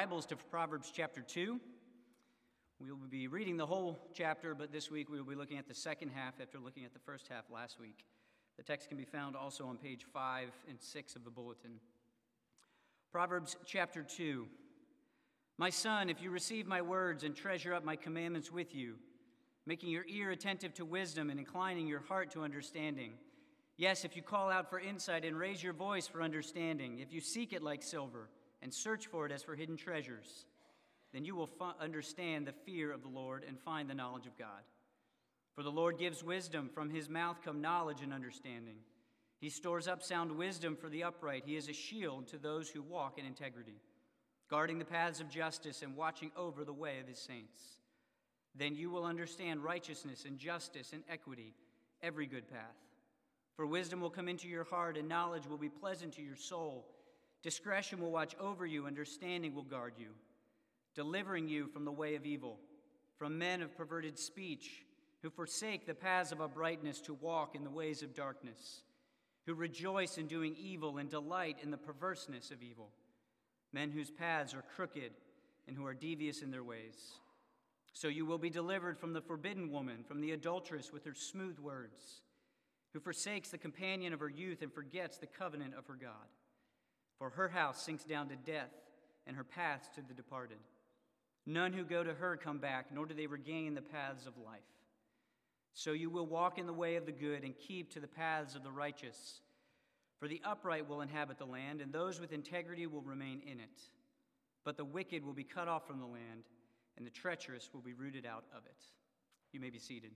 Bibles to Proverbs chapter 2. We will be reading the whole chapter, but this week we will be looking at the second half after looking at the first half last week. The text can be found also on page 5 and 6 of the bulletin. Proverbs chapter 2. My son, if you receive my words and treasure up my commandments with you, making your ear attentive to wisdom and inclining your heart to understanding. Yes, if you call out for insight and raise your voice for understanding, if you seek it like silver, and search for it as for hidden treasures, then you will understand the fear of the Lord and find the knowledge of God. For the Lord gives wisdom, from his mouth come knowledge and understanding. He stores up sound wisdom for the upright. He is a shield to those who walk in integrity, guarding the paths of justice and watching over the way of his saints. Then you will understand righteousness and justice and equity, every good path. For wisdom will come into your heart, and knowledge will be pleasant to your soul. Discretion will watch over you, understanding will guard you, delivering you from the way of evil, from men of perverted speech, who forsake the paths of uprightness to walk in the ways of darkness, who rejoice in doing evil and delight in the perverseness of evil, men whose paths are crooked and who are devious in their ways. So you will be delivered from the forbidden woman, from the adulteress with her smooth words, who forsakes the companion of her youth and forgets the covenant of her God. For her house sinks down to death, and her paths to the departed. None who go to her come back, nor do they regain the paths of life. So you will walk in the way of the good and keep to the paths of the righteous. For the upright will inhabit the land, and those with integrity will remain in it. But the wicked will be cut off from the land, and the treacherous will be rooted out of it. You may be seated.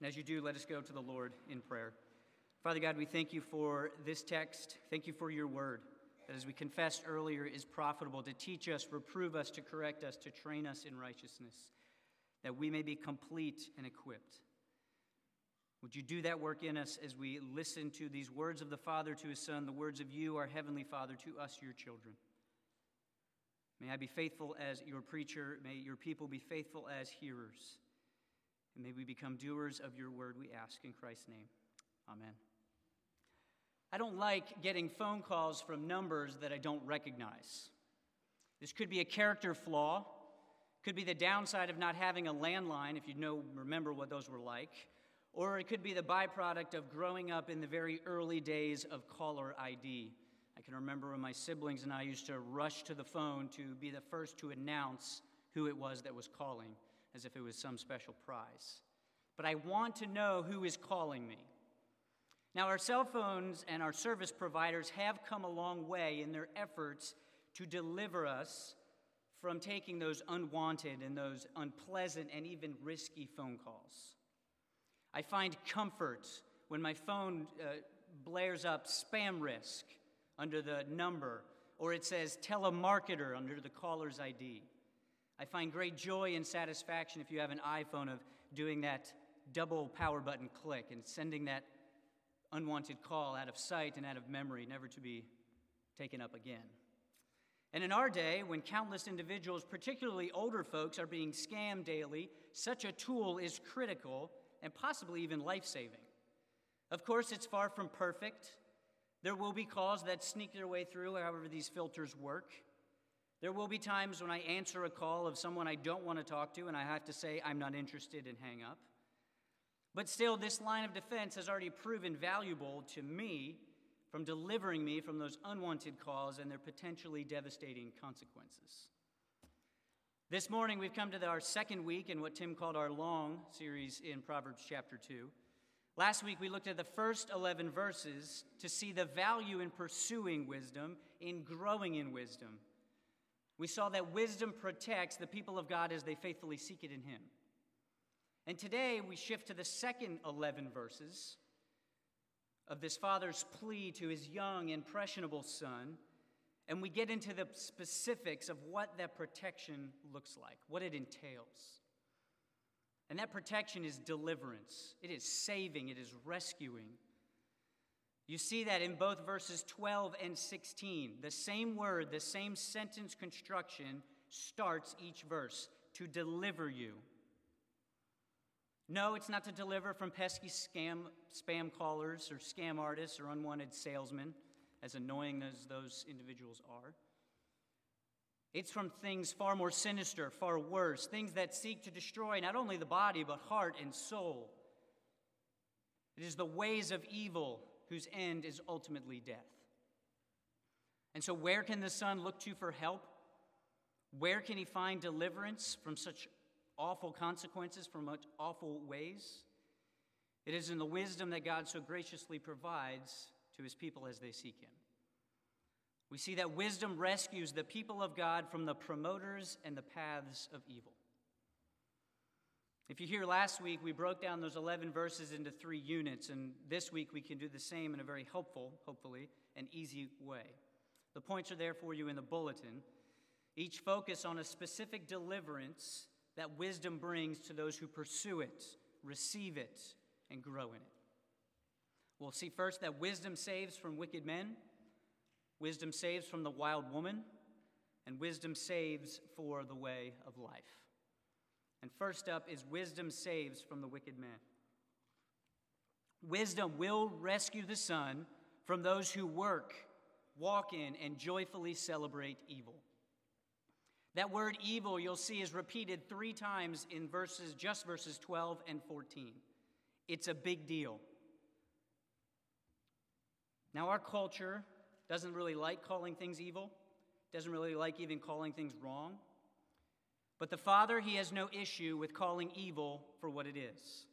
And as you do, let us go to the Lord in prayer. Father God, we thank you for this text. Thank you for your word that, as we confessed earlier, is profitable to teach us, reprove us, to correct us, to train us in righteousness, that we may be complete and equipped. Would you do that work in us as we listen to these words of the Father to his Son, the words of you, our Heavenly Father, to us, your children? May I be faithful as your preacher. May your people be faithful as hearers. And may we become doers of your word, we ask in Christ's name. Amen. I don't like getting phone calls from numbers that I don't recognize. This could be a character flaw, could be the downside of not having a landline, if you know, remember what those were like, or it could be the byproduct of growing up in the very early days of caller ID. I can remember when my siblings and I used to rush to the phone to be the first to announce who it was that was calling, as if it was some special prize. But I want to know who is calling me. Now, our cell phones and our service providers have come a long way in their efforts to deliver us from taking those unwanted and those unpleasant and even risky phone calls. I find comfort when my phone uh, blares up spam risk under the number, or it says telemarketer under the caller's ID. I find great joy and satisfaction if you have an iPhone of doing that double power button click and sending that unwanted call out of sight and out of memory, never to be taken up again. And in our day, when countless individuals, particularly older folks, are being scammed daily, such a tool is critical and possibly even life saving. Of course, it's far from perfect. There will be calls that sneak their way through, however, these filters work. There will be times when I answer a call of someone I don't want to talk to and I have to say, I'm not interested and hang up. But still, this line of defense has already proven valuable to me from delivering me from those unwanted calls and their potentially devastating consequences. This morning, we've come to our second week in what Tim called our long series in Proverbs chapter 2. Last week, we looked at the first 11 verses to see the value in pursuing wisdom, in growing in wisdom. We saw that wisdom protects the people of God as they faithfully seek it in Him. And today we shift to the second 11 verses of this father's plea to his young, impressionable son. And we get into the specifics of what that protection looks like, what it entails. And that protection is deliverance, it is saving, it is rescuing. You see that in both verses 12 and 16. The same word, the same sentence construction starts each verse to deliver you. No, it's not to deliver from pesky scam, spam callers or scam artists or unwanted salesmen, as annoying as those individuals are. It's from things far more sinister, far worse, things that seek to destroy not only the body, but heart and soul. It is the ways of evil whose end is ultimately death. And so, where can the Son look to for help? Where can he find deliverance from such awful consequences, from such awful ways? It is in the wisdom that God so graciously provides to his people as they seek him. We see that wisdom rescues the people of God from the promoters and the paths of evil. If you hear last week, we broke down those 11 verses into three units, and this week we can do the same in a very helpful, hopefully, and easy way. The points are there for you in the bulletin. Each focus on a specific deliverance that wisdom brings to those who pursue it, receive it, and grow in it. We'll see first that wisdom saves from wicked men, wisdom saves from the wild woman, and wisdom saves for the way of life. And first up is wisdom saves from the wicked man. Wisdom will rescue the son from those who work, walk in, and joyfully celebrate evil. That word evil, you'll see, is repeated three times in verses, just verses 12 and 14. It's a big deal. Now, our culture doesn't really like calling things evil, doesn't really like even calling things wrong. But the Father, he has no issue with calling evil for what it is.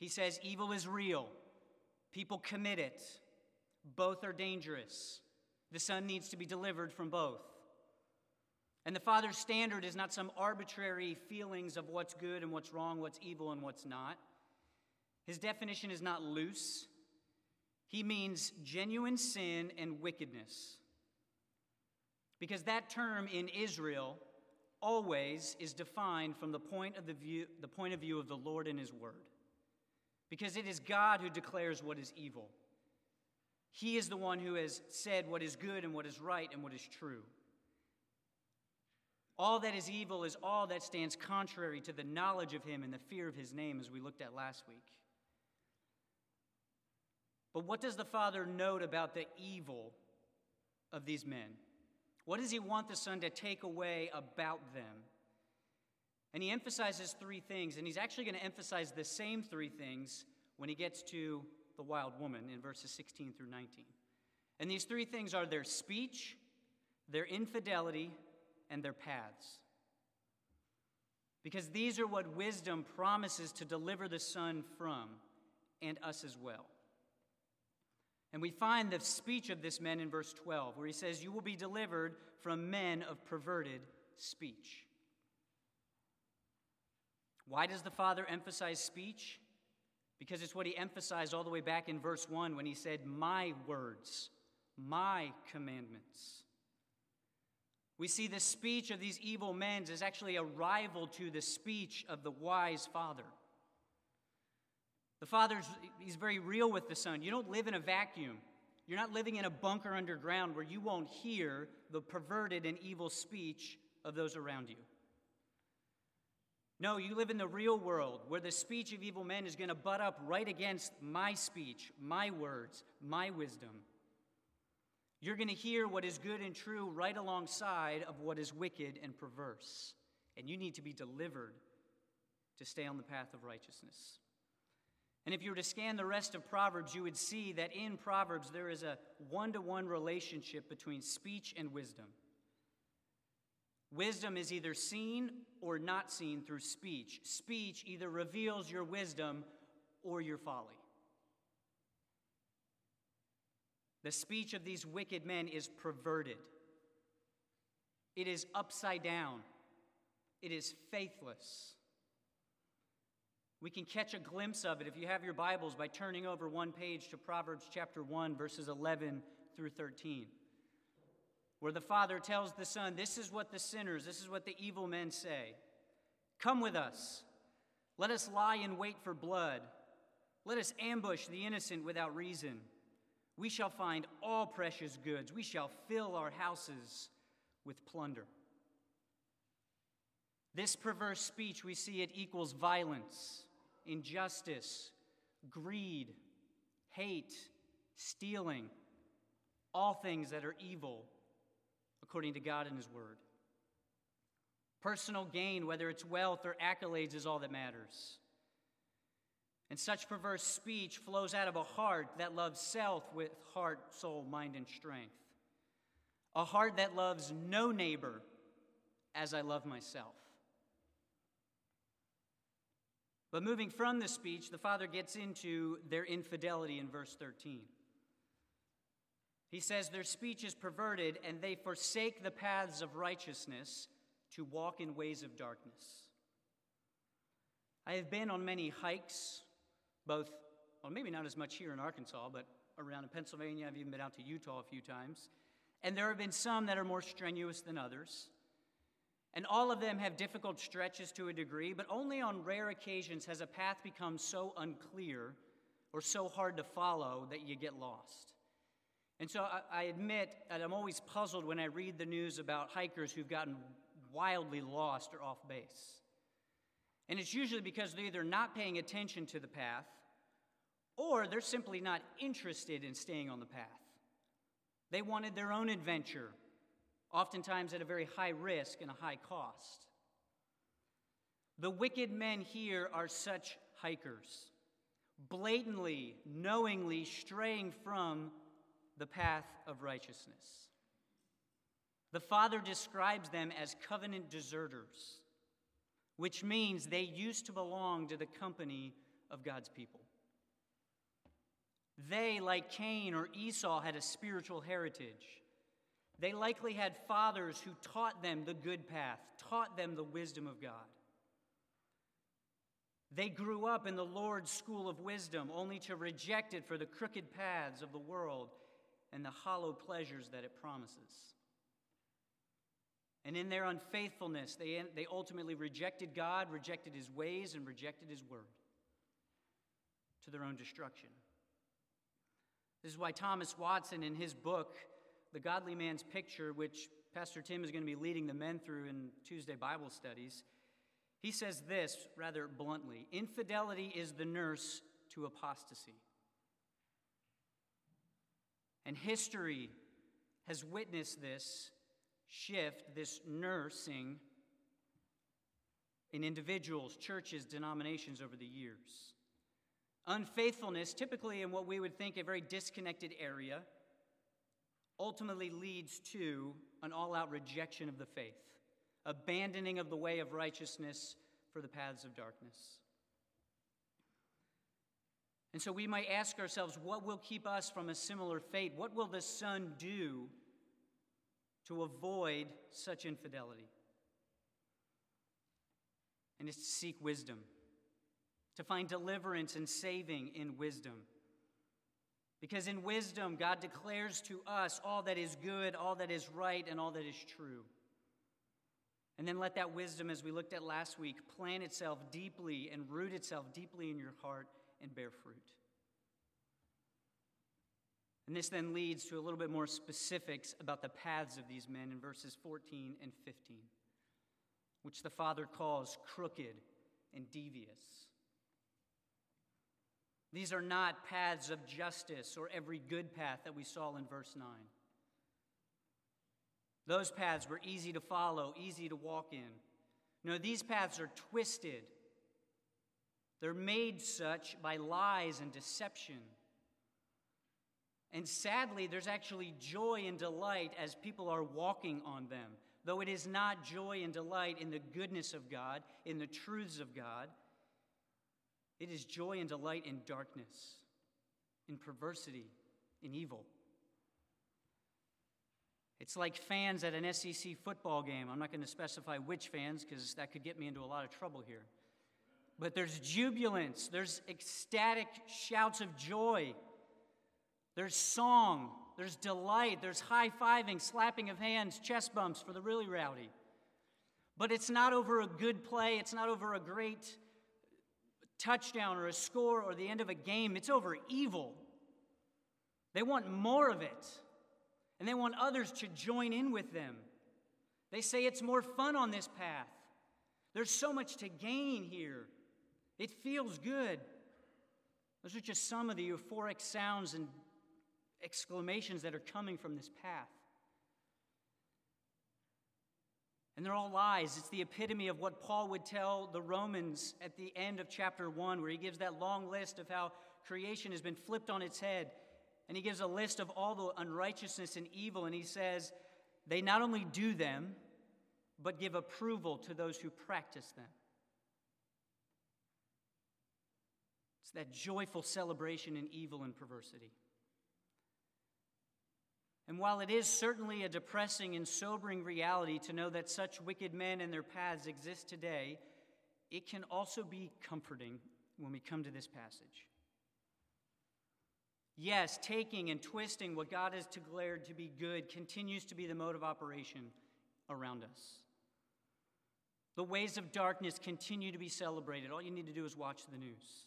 He says evil is real, people commit it, both are dangerous. The Son needs to be delivered from both. And the Father's standard is not some arbitrary feelings of what's good and what's wrong, what's evil and what's not. His definition is not loose, he means genuine sin and wickedness. Because that term in Israel always is defined from the point of the view, the point of view of the Lord and his word. Because it is God who declares what is evil. He is the one who has said what is good and what is right and what is true. All that is evil is all that stands contrary to the knowledge of him and the fear of his name, as we looked at last week. But what does the Father note about the evil of these men? What does he want the Son to take away about them? And he emphasizes three things, and he's actually going to emphasize the same three things when he gets to the wild woman in verses 16 through 19. And these three things are their speech, their infidelity, and their paths. Because these are what wisdom promises to deliver the Son from, and us as well. And we find the speech of this man in verse 12, where he says, You will be delivered from men of perverted speech. Why does the Father emphasize speech? Because it's what he emphasized all the way back in verse 1 when he said, My words, my commandments. We see the speech of these evil men is actually a rival to the speech of the wise Father. The Father's he's very real with the Son. You don't live in a vacuum. You're not living in a bunker underground where you won't hear the perverted and evil speech of those around you. No, you live in the real world where the speech of evil men is going to butt up right against my speech, my words, my wisdom. You're going to hear what is good and true right alongside of what is wicked and perverse. And you need to be delivered to stay on the path of righteousness. And if you were to scan the rest of Proverbs, you would see that in Proverbs there is a one to one relationship between speech and wisdom. Wisdom is either seen or not seen through speech. Speech either reveals your wisdom or your folly. The speech of these wicked men is perverted, it is upside down, it is faithless. We can catch a glimpse of it if you have your Bibles by turning over one page to Proverbs chapter 1, verses 11 through 13, where the Father tells the Son, This is what the sinners, this is what the evil men say. Come with us. Let us lie in wait for blood. Let us ambush the innocent without reason. We shall find all precious goods. We shall fill our houses with plunder. This perverse speech, we see it equals violence injustice, greed, hate, stealing, all things that are evil according to God and His Word. Personal gain, whether it's wealth or accolades, is all that matters. And such perverse speech flows out of a heart that loves self with heart, soul, mind, and strength. A heart that loves no neighbor as I love myself. But moving from the speech, the father gets into their infidelity in verse 13. He says, Their speech is perverted, and they forsake the paths of righteousness to walk in ways of darkness. I have been on many hikes, both, well, maybe not as much here in Arkansas, but around in Pennsylvania. I've even been out to Utah a few times. And there have been some that are more strenuous than others. And all of them have difficult stretches to a degree, but only on rare occasions has a path become so unclear or so hard to follow that you get lost. And so I, I admit that I'm always puzzled when I read the news about hikers who've gotten wildly lost or off base. And it's usually because they're either not paying attention to the path or they're simply not interested in staying on the path. They wanted their own adventure, oftentimes at a very high risk and a high cost. The wicked men here are such hikers, blatantly, knowingly straying from the path of righteousness. The Father describes them as covenant deserters, which means they used to belong to the company of God's people. They, like Cain or Esau, had a spiritual heritage. They likely had fathers who taught them the good path, taught them the wisdom of God. They grew up in the Lord's school of wisdom, only to reject it for the crooked paths of the world and the hollow pleasures that it promises. And in their unfaithfulness, they, they ultimately rejected God, rejected his ways, and rejected his word to their own destruction. This is why Thomas Watson, in his book, The Godly Man's Picture, which Pastor Tim is going to be leading the men through in Tuesday Bible studies, he says this rather bluntly Infidelity is the nurse to apostasy. And history has witnessed this shift, this nursing in individuals, churches, denominations over the years. Unfaithfulness, typically in what we would think a very disconnected area, ultimately leads to an all out rejection of the faith, abandoning of the way of righteousness for the paths of darkness. And so we might ask ourselves what will keep us from a similar fate? What will the Son do to avoid such infidelity? And it's to seek wisdom to find deliverance and saving in wisdom. Because in wisdom, God declares to us all that is good, all that is right, and all that is true. And then let that wisdom, as we looked at last week, plant itself deeply and root itself deeply in your heart and bear fruit. And this then leads to a little bit more specifics about the paths of these men in verses 14 and 15, which the Father calls crooked and devious. These are not paths of justice or every good path that we saw in verse 9. Those paths were easy to follow, easy to walk in. No, these paths are twisted. They're made such by lies and deception. And sadly, there's actually joy and delight as people are walking on them. Though it is not joy and delight in the goodness of God, in the truths of God, it is joy and delight in darkness, in perversity, in evil. It's like fans at an SEC football game. I'm not going to specify which fans because that could get me into a lot of trouble here. But there's jubilance, there's ecstatic shouts of joy, there's song, there's delight, there's high fiving, slapping of hands, chest bumps for the really rowdy. But it's not over a good play, it's not over a great touchdown or a score or the end of a game, it's over evil. They want more of it, and they want others to join in with them. They say it's more fun on this path. There's so much to gain here. It feels good. Those are just some of the euphoric sounds and exclamations that are coming from this path. And they're all lies. It's the epitome of what Paul would tell the Romans at the end of chapter 1, where he gives that long list of how creation has been flipped on its head. And he gives a list of all the unrighteousness and evil, and he says, they not only do them, but give approval to those who practice them. It's that joyful celebration in evil and perversity. And while it is certainly a depressing and sobering reality to know that such wicked men and their paths exist today, it can also be comforting when we come to this passage. Yes, taking and twisting what God has declared to be good continues to be the mode of operation around us. The ways of darkness continue to be celebrated. All you need to do is watch the news.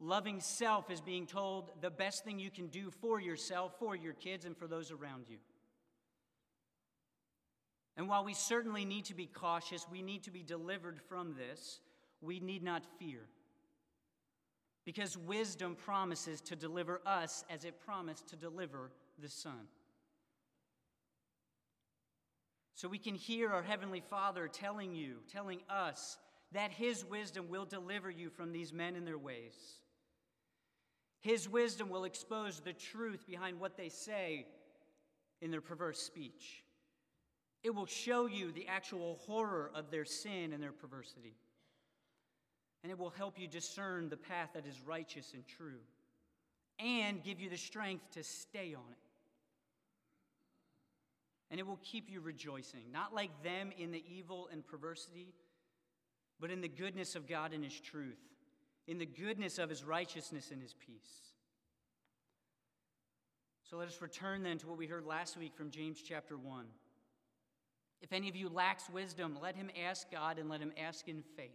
Loving self is being told the best thing you can do for yourself, for your kids, and for those around you. And while we certainly need to be cautious, we need to be delivered from this, we need not fear. Because wisdom promises to deliver us as it promised to deliver the Son. So we can hear our Heavenly Father telling you, telling us, that His wisdom will deliver you from these men and their ways. His wisdom will expose the truth behind what they say in their perverse speech. It will show you the actual horror of their sin and their perversity. And it will help you discern the path that is righteous and true and give you the strength to stay on it. And it will keep you rejoicing, not like them in the evil and perversity, but in the goodness of God and His truth in the goodness of his righteousness and his peace. So let us return then to what we heard last week from James chapter 1. If any of you lacks wisdom, let him ask God and let him ask in faith.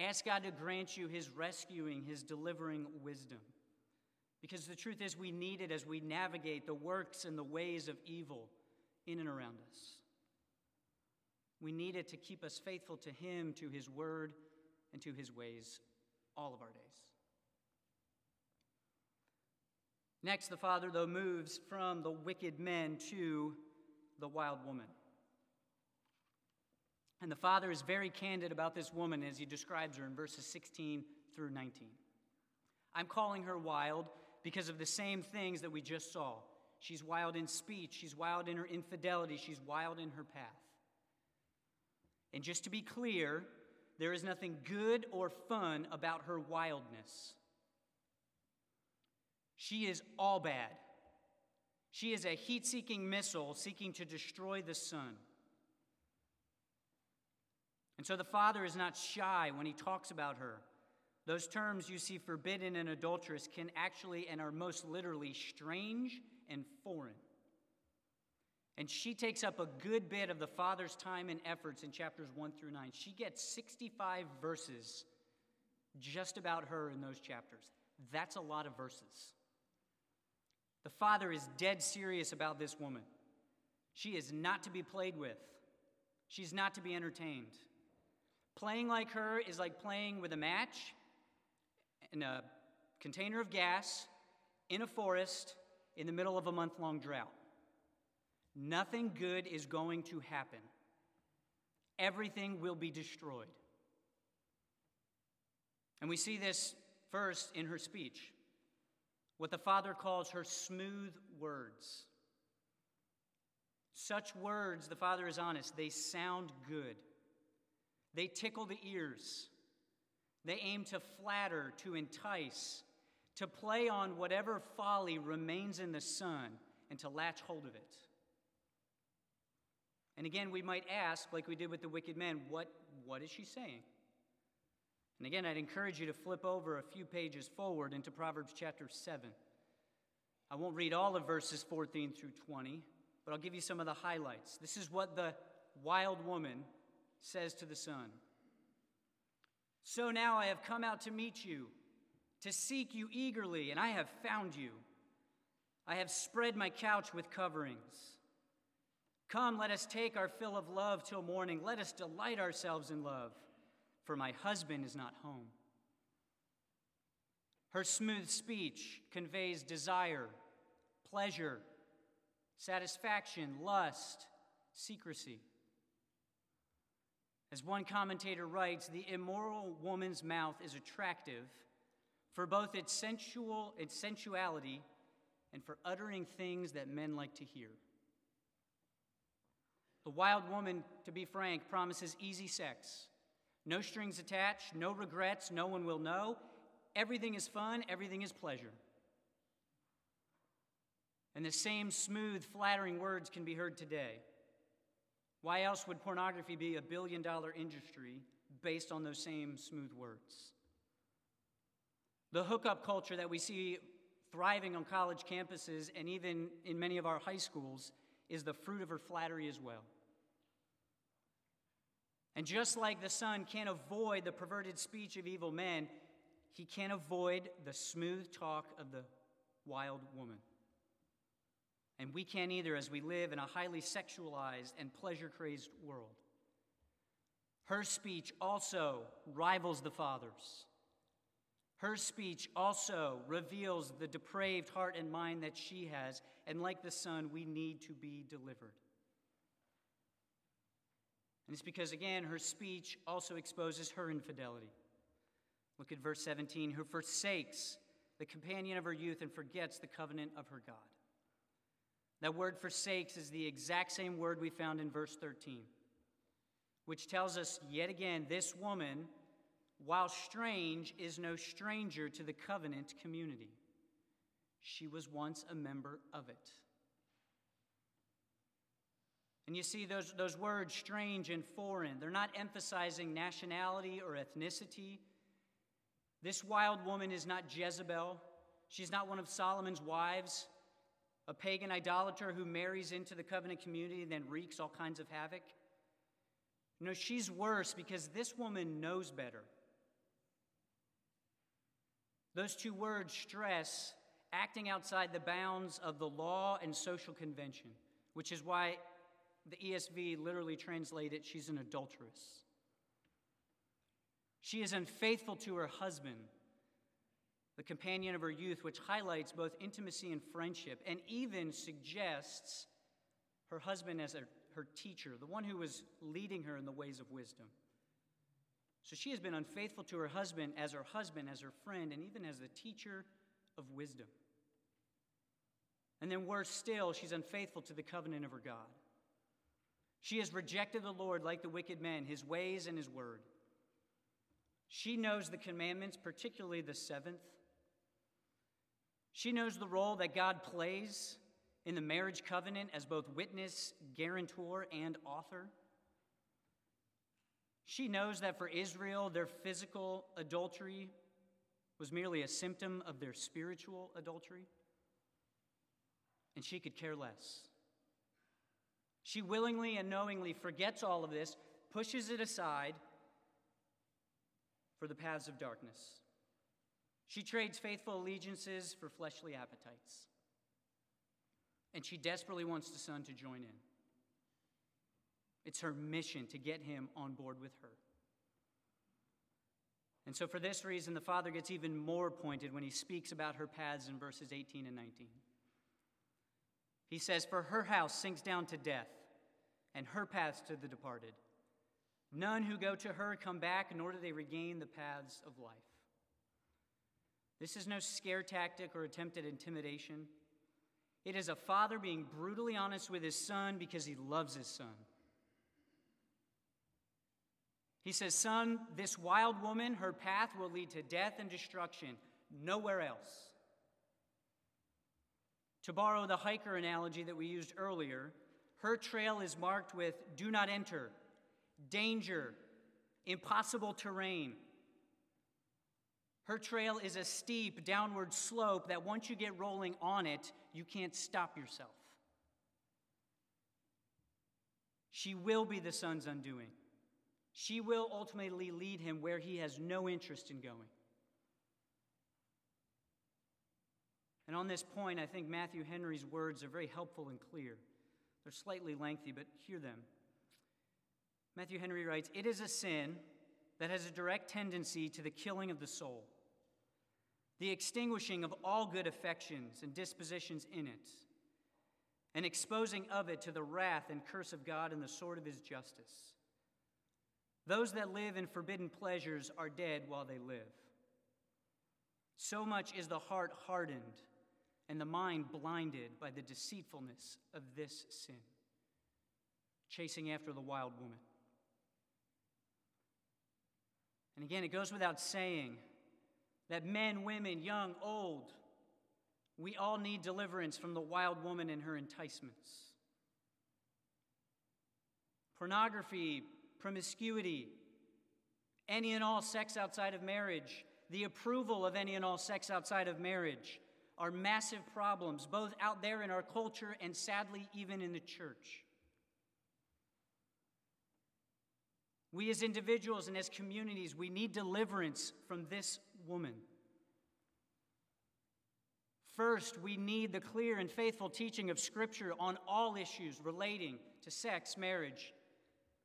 Ask God to grant you his rescuing, his delivering wisdom. Because the truth is, we need it as we navigate the works and the ways of evil in and around us. We need it to keep us faithful to him, to his word, and to his ways all of our days. Next, the father, though, moves from the wicked men to the wild woman. And the father is very candid about this woman as he describes her in verses 16 through 19. I'm calling her wild because of the same things that we just saw. She's wild in speech, she's wild in her infidelity, she's wild in her path. And just to be clear, there is nothing good or fun about her wildness. She is all bad. She is a heat seeking missile seeking to destroy the son. And so the father is not shy when he talks about her. Those terms you see forbidden and adulterous can actually and are most literally strange and foreign. And she takes up a good bit of the Father's time and efforts in chapters 1 through 9. She gets 65 verses just about her in those chapters. That's a lot of verses. The Father is dead serious about this woman. She is not to be played with, she's not to be entertained. Playing like her is like playing with a match in a container of gas in a forest in the middle of a month long drought. Nothing good is going to happen. Everything will be destroyed. And we see this first in her speech, what the Father calls her smooth words. Such words, the Father is honest, they sound good. They tickle the ears. They aim to flatter, to entice, to play on whatever folly remains in the Son, and to latch hold of it. And again, we might ask, like we did with the wicked man, what, what is she saying? And again, I'd encourage you to flip over a few pages forward into Proverbs chapter 7. I won't read all of verses 14 through 20, but I'll give you some of the highlights. This is what the wild woman says to the son So now I have come out to meet you, to seek you eagerly, and I have found you. I have spread my couch with coverings. Come, let us take our fill of love till morning. Let us delight ourselves in love, for my husband is not home. Her smooth speech conveys desire, pleasure, satisfaction, lust, secrecy. As one commentator writes, the immoral woman's mouth is attractive for both its sensual its sensuality and for uttering things that men like to hear. The wild woman, to be frank, promises easy sex. No strings attached, no regrets, no one will know. Everything is fun, everything is pleasure. And the same smooth, flattering words can be heard today. Why else would pornography be a billion dollar industry based on those same smooth words? The hookup culture that we see thriving on college campuses and even in many of our high schools is the fruit of her flattery as well. And just like the son can't avoid the perverted speech of evil men, he can't avoid the smooth talk of the wild woman. And we can't either as we live in a highly sexualized and pleasure crazed world. Her speech also rivals the Father's. Her speech also reveals the depraved heart and mind that she has, and like the Son, we need to be delivered. And it's because, again, her speech also exposes her infidelity. Look at verse 17 who forsakes the companion of her youth and forgets the covenant of her God. That word forsakes is the exact same word we found in verse 13, which tells us yet again this woman, while strange, is no stranger to the covenant community. She was once a member of it. And you see, those, those words, strange and foreign, they're not emphasizing nationality or ethnicity. This wild woman is not Jezebel. She's not one of Solomon's wives a pagan idolater who marries into the covenant community and then wreaks all kinds of havoc. No, she's worse because this woman knows better. Those two words stress acting outside the bounds of the law and social convention, which is why the ESV literally translated she's an adulteress. She is unfaithful to her husband the companion of her youth, which highlights both intimacy and friendship, and even suggests her husband as a, her teacher, the one who was leading her in the ways of wisdom. So she has been unfaithful to her husband as her husband, as her friend, and even as the teacher of wisdom. And then, worse still, she's unfaithful to the covenant of her God. She has rejected the Lord like the wicked men, his ways and his word. She knows the commandments, particularly the seventh, she knows the role that God plays in the marriage covenant as both witness, guarantor, and author. She knows that for Israel, their physical adultery was merely a symptom of their spiritual adultery, and she could care less. She willingly and knowingly forgets all of this, pushes it aside for the paths of darkness. She trades faithful allegiances for fleshly appetites. And she desperately wants the son to join in. It's her mission to get him on board with her. And so, for this reason, the father gets even more pointed when he speaks about her paths in verses 18 and 19. He says, For her house sinks down to death, and her paths to the departed. None who go to her come back, nor do they regain the paths of life. This is no scare tactic or attempted intimidation. It is a father being brutally honest with his son because he loves his son. He says, Son, this wild woman, her path will lead to death and destruction, nowhere else. To borrow the hiker analogy that we used earlier, her trail is marked with do not enter, danger, impossible terrain, her trail is a steep downward slope that once you get rolling on it, you can't stop yourself. She will be the son's undoing. She will ultimately lead him where he has no interest in going. And on this point, I think Matthew Henry's words are very helpful and clear. They're slightly lengthy, but hear them. Matthew Henry writes It is a sin that has a direct tendency to the killing of the soul the extinguishing of all good affections and dispositions in it, and exposing of it to the wrath and curse of God and the sword of his justice. Those that live in forbidden pleasures are dead while they live. So much is the heart hardened and the mind blinded by the deceitfulness of this sin, chasing after the wild woman. And again, it goes without saying that men, women, young, old, we all need deliverance from the wild woman and her enticements. Pornography, promiscuity, any and all sex outside of marriage, the approval of any and all sex outside of marriage are massive problems, both out there in our culture and sadly, even in the church. We as individuals and as communities, we need deliverance from this woman. First, we need the clear and faithful teaching of Scripture on all issues relating to sex, marriage,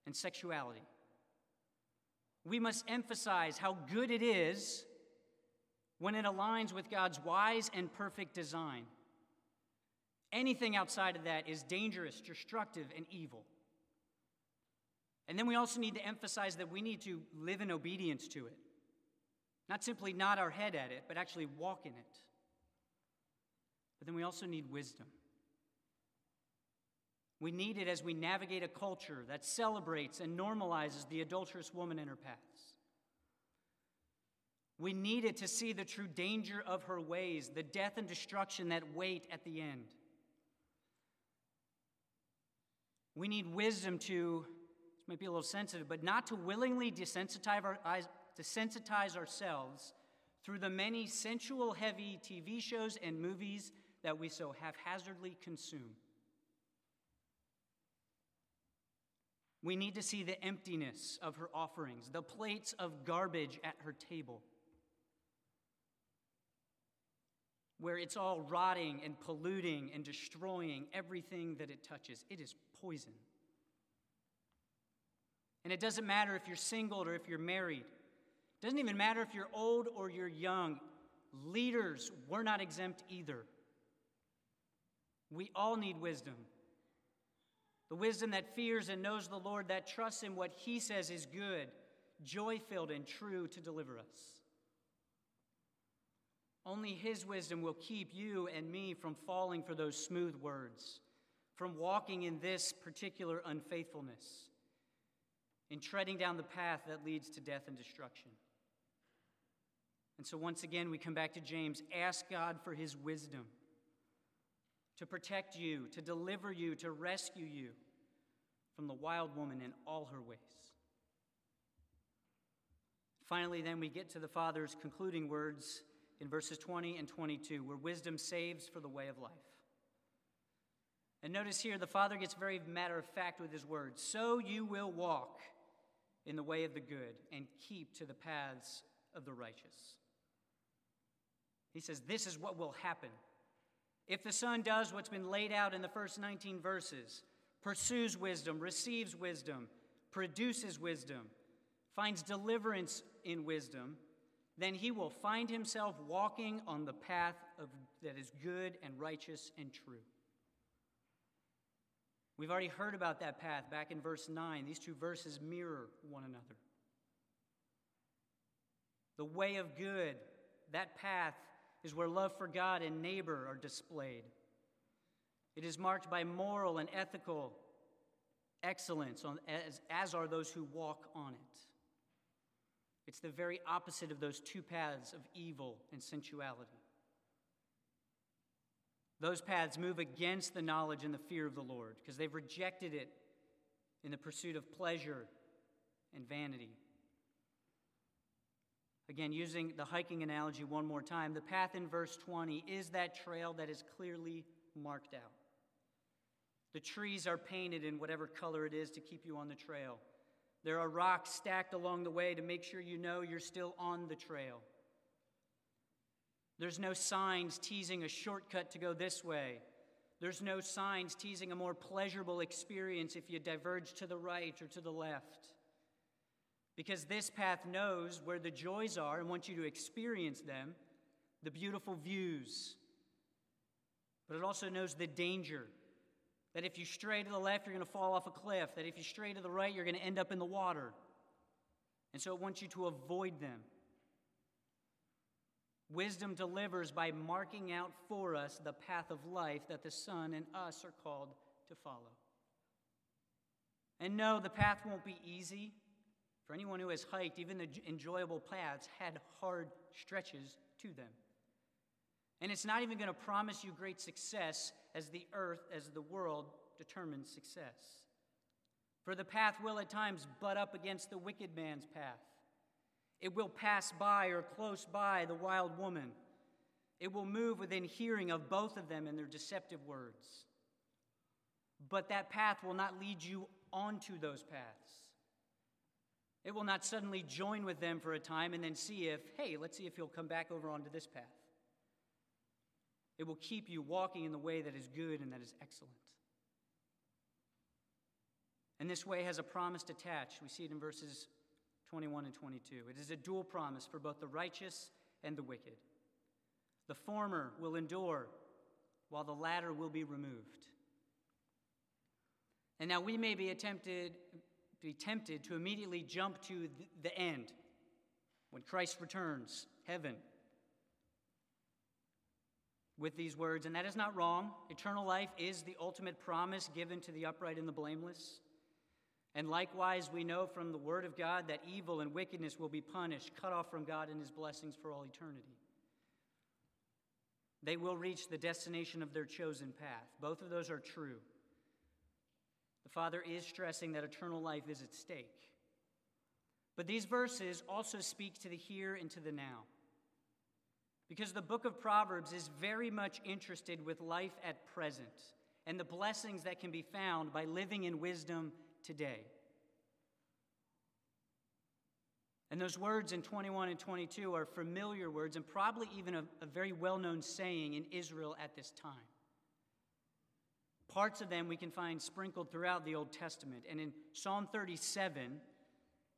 and sexuality. We must emphasize how good it is when it aligns with God's wise and perfect design. Anything outside of that is dangerous, destructive, and evil. And then we also need to emphasize that we need to live in obedience to it. Not simply nod our head at it, but actually walk in it. But then we also need wisdom. We need it as we navigate a culture that celebrates and normalizes the adulterous woman in her paths. We need it to see the true danger of her ways, the death and destruction that wait at the end. We need wisdom to this might be a little sensitive, but not to willingly desensitize, our, desensitize ourselves through the many sensual heavy TV shows and movies that we so haphazardly consume. We need to see the emptiness of her offerings, the plates of garbage at her table, where it's all rotting and polluting and destroying everything that it touches. It is poison. And it doesn't matter if you're single or if you're married. It doesn't even matter if you're old or you're young. Leaders, we're not exempt either. We all need wisdom. The wisdom that fears and knows the Lord, that trusts in what He says is good, joy filled, and true to deliver us. Only His wisdom will keep you and me from falling for those smooth words, from walking in this particular unfaithfulness in treading down the path that leads to death and destruction. And so, once again, we come back to James ask God for his wisdom to protect you, to deliver you, to rescue you from the wild woman in all her ways. Finally, then, we get to the Father's concluding words in verses 20 and 22, where wisdom saves for the way of life. And notice here, the Father gets very matter of fact with his words. So you will walk in the way of the good and keep to the paths of the righteous. He says, This is what will happen. If the Son does what's been laid out in the first 19 verses, pursues wisdom, receives wisdom, produces wisdom, finds deliverance in wisdom, then he will find himself walking on the path of, that is good and righteous and true. We've already heard about that path back in verse 9. These two verses mirror one another. The way of good, that path is where love for God and neighbor are displayed. It is marked by moral and ethical excellence, as, as are those who walk on it. It's the very opposite of those two paths of evil and sensuality. Those paths move against the knowledge and the fear of the Lord because they've rejected it in the pursuit of pleasure and vanity. Again, using the hiking analogy one more time, the path in verse 20 is that trail that is clearly marked out. The trees are painted in whatever color it is to keep you on the trail. There are rocks stacked along the way to make sure you know you're still on the trail. There's no signs teasing a shortcut to go this way. There's no signs teasing a more pleasurable experience if you diverge to the right or to the left. Because this path knows where the joys are and wants you to experience them, the beautiful views. But it also knows the danger, That if you stray to the left, you're going to fall off a cliff. That if you stray to the right, you're going to end up in the water. And so it wants you to avoid them. Wisdom delivers by marking out for us the path of life that the Son and us are called to follow. And no, the path won't be easy. For anyone who has hiked, even the enjoyable paths had hard stretches to them. And it's not even going to promise you great success as the earth, as the world determines success. For the path will at times butt up against the wicked man's path. It will pass by or close by the wild woman. It will move within hearing of both of them in their deceptive words. But that path will not lead you onto those paths. It will not suddenly join with them for a time and then see if, hey, let's see if you'll come back over onto this path. It will keep you walking in the way that is good and that is excellent. And this way has a promise attached. We see it in verses 21 and 22. It is a dual promise for both the righteous and the wicked. The former will endure, while the latter will be removed. And now we may be attempted, be tempted to immediately jump to the end when Christ returns, heaven with these words, and that is not wrong. Eternal life is the ultimate promise given to the upright and the blameless. And likewise, we know from the Word of God that evil and wickedness will be punished, cut off from God and His blessings for all eternity. They will reach the destination of their chosen path. Both of those are true. The Father is stressing that eternal life is at stake. But these verses also speak to the here and to the now. Because the book of Proverbs is very much interested with life at present and the blessings that can be found by living in wisdom today. And those words in 21 and 22 are familiar words and probably even a, a very well known saying in Israel at this time. Parts of them we can find sprinkled throughout the Old Testament. And in Psalm 37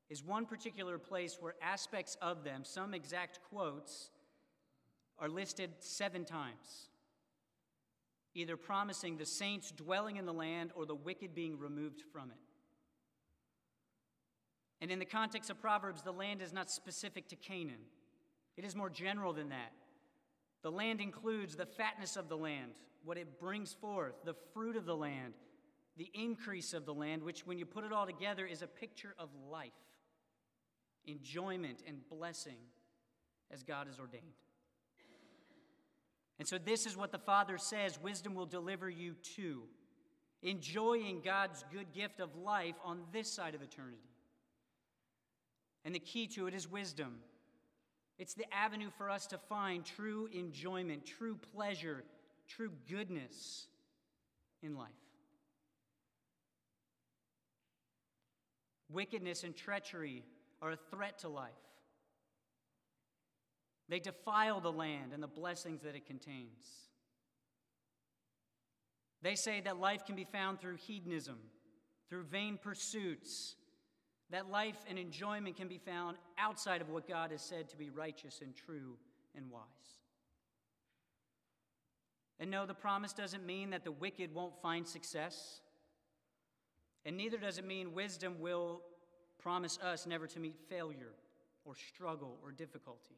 is one particular place where aspects of them, some exact quotes, are listed seven times, either promising the saints dwelling in the land or the wicked being removed from it. And in the context of Proverbs, the land is not specific to Canaan, it is more general than that. The land includes the fatness of the land, what it brings forth, the fruit of the land, the increase of the land, which, when you put it all together, is a picture of life, enjoyment, and blessing as God has ordained. And so, this is what the Father says wisdom will deliver you to enjoying God's good gift of life on this side of eternity. And the key to it is wisdom. It's the avenue for us to find true enjoyment, true pleasure, true goodness in life. Wickedness and treachery are a threat to life. They defile the land and the blessings that it contains. They say that life can be found through hedonism, through vain pursuits, that life and enjoyment can be found outside of what God has said to be righteous and true and wise. And no, the promise doesn't mean that the wicked won't find success. And neither does it mean wisdom will promise us never to meet failure or struggle or difficulty.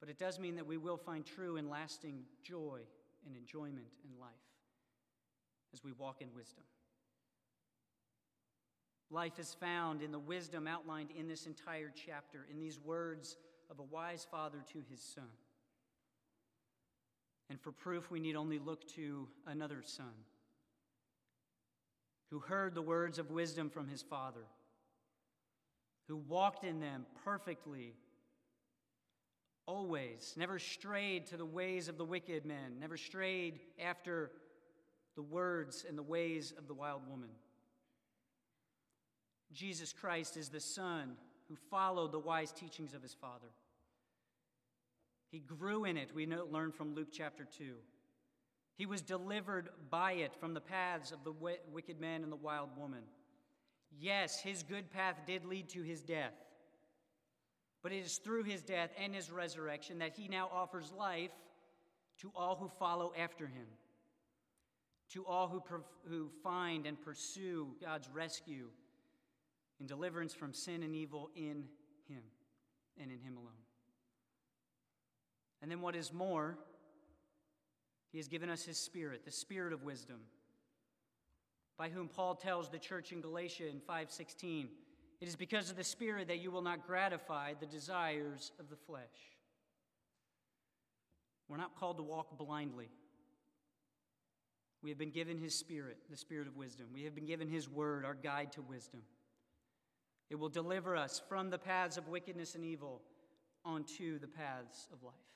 But it does mean that we will find true and lasting joy and enjoyment in life as we walk in wisdom. Life is found in the wisdom outlined in this entire chapter, in these words of a wise father to his son. And for proof, we need only look to another son who heard the words of wisdom from his father, who walked in them perfectly always, never strayed to the ways of the wicked men, never strayed after the words and the ways of the wild woman. Jesus Christ is the Son who followed the wise teachings of his Father. He grew in it, we know, learn from Luke chapter 2. He was delivered by it from the paths of the wicked man and the wild woman. Yes, his good path did lead to his death. But it is through his death and his resurrection that he now offers life to all who follow after him. to all who, who find and pursue God's rescue and deliverance from sin and evil in Him and in Him alone. And then, what is more, He has given us His Spirit, the Spirit of wisdom, by whom Paul tells the church in Galatia in 5:16, "It is because of the Spirit that you will not gratify the desires of the flesh." We're not called to walk blindly. We have been given His Spirit, the Spirit of wisdom. We have been given His Word, our guide to wisdom. It will deliver us from the paths of wickedness and evil onto the paths of life.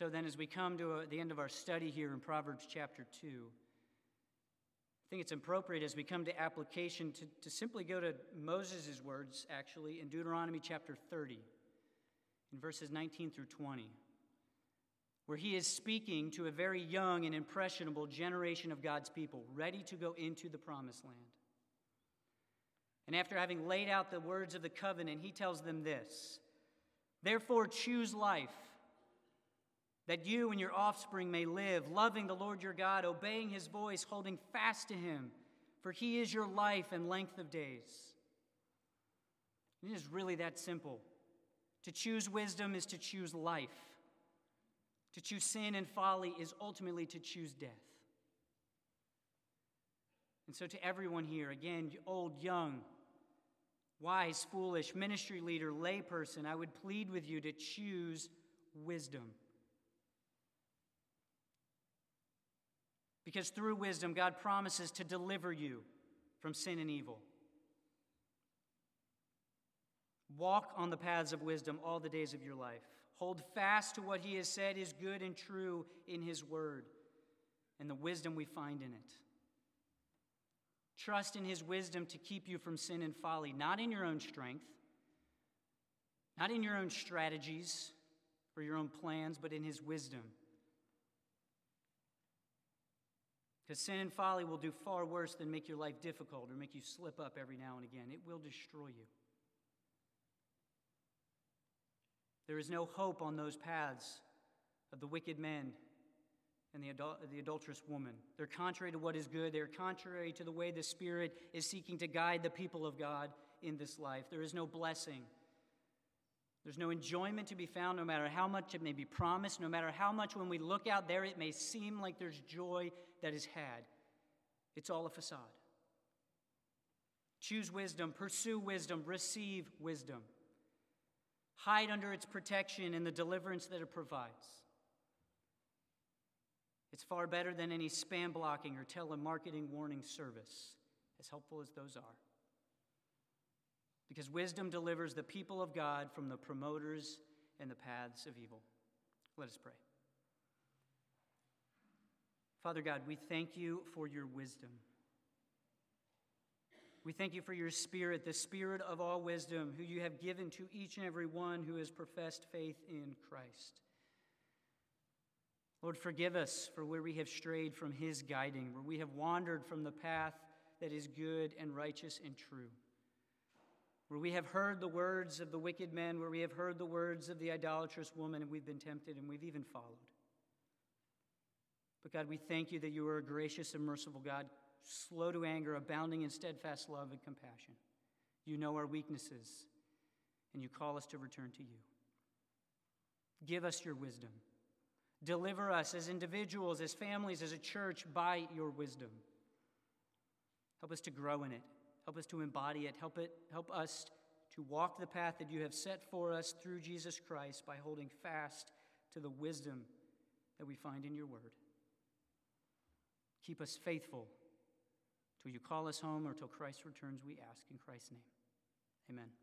So then, as we come to a, uh, the end of our study here in Proverbs chapter 2, I think it's appropriate as we come to application to, to simply go to Moses' words, actually, in Deuteronomy chapter 30, in verses 19 through 20, where he is speaking to a very young and impressionable generation of God's people, ready to go into the promised land. And after having laid out the words of the covenant, he tells them this Therefore, choose life, that you and your offspring may live, loving the Lord your God, obeying his voice, holding fast to him, for he is your life and length of days. It is really that simple. To choose wisdom is to choose life. To choose sin and folly is ultimately to choose death. And so, to everyone here, again, old, young, wise, foolish, ministry leader, layperson, I would plead with you to choose wisdom. Because through wisdom, God promises to deliver you from sin and evil. Walk on the paths of wisdom all the days of your life. Hold fast to what He has said is good and true in His word and the wisdom we find in it. Trust in His wisdom to keep you from sin and folly, not in your own strength, not in your own strategies or your own plans, but in His wisdom. Because sin and folly will do far worse than make your life difficult or make you slip up every now and again. It will destroy you. There is no hope on those paths of the wicked men and the, adul- the adulterous woman. They're contrary to what is good. They're contrary to the way the Spirit is seeking to guide the people of God in this life. There is no blessing. There's no enjoyment to be found, no matter how much it may be promised, no matter how much when we look out there it may seem like there's joy that is had. It's all a facade. Choose wisdom, pursue wisdom, receive wisdom. Hide under its protection and the deliverance that it provides. It's far better than any spam blocking or telemarketing warning service, as helpful as those are. Because wisdom delivers the people of God from the promoters and the paths of evil. Let us pray. Father God, we thank you for your wisdom. We thank you for your spirit, the spirit of all wisdom, who you have given to each and every one who has professed faith in Christ. Lord, forgive us for where we have strayed from His guiding, where we have wandered from the path that is good and righteous and true, where we have heard the words of the wicked men, where we have heard the words of the idolatrous woman, and we've been tempted and we've even followed. But God, we thank you that you are a gracious and merciful God, slow to anger, abounding in steadfast love and compassion. You know our weaknesses, and you call us to return to you. Give us your wisdom. Deliver us as individuals, as families, as a church by your wisdom. Help us to grow in it. Help us to embody it. Help, it. help us to walk the path that you have set for us through Jesus Christ by holding fast to the wisdom that we find in your word. Keep us faithful till you call us home or till Christ returns, we ask in Christ's name. Amen.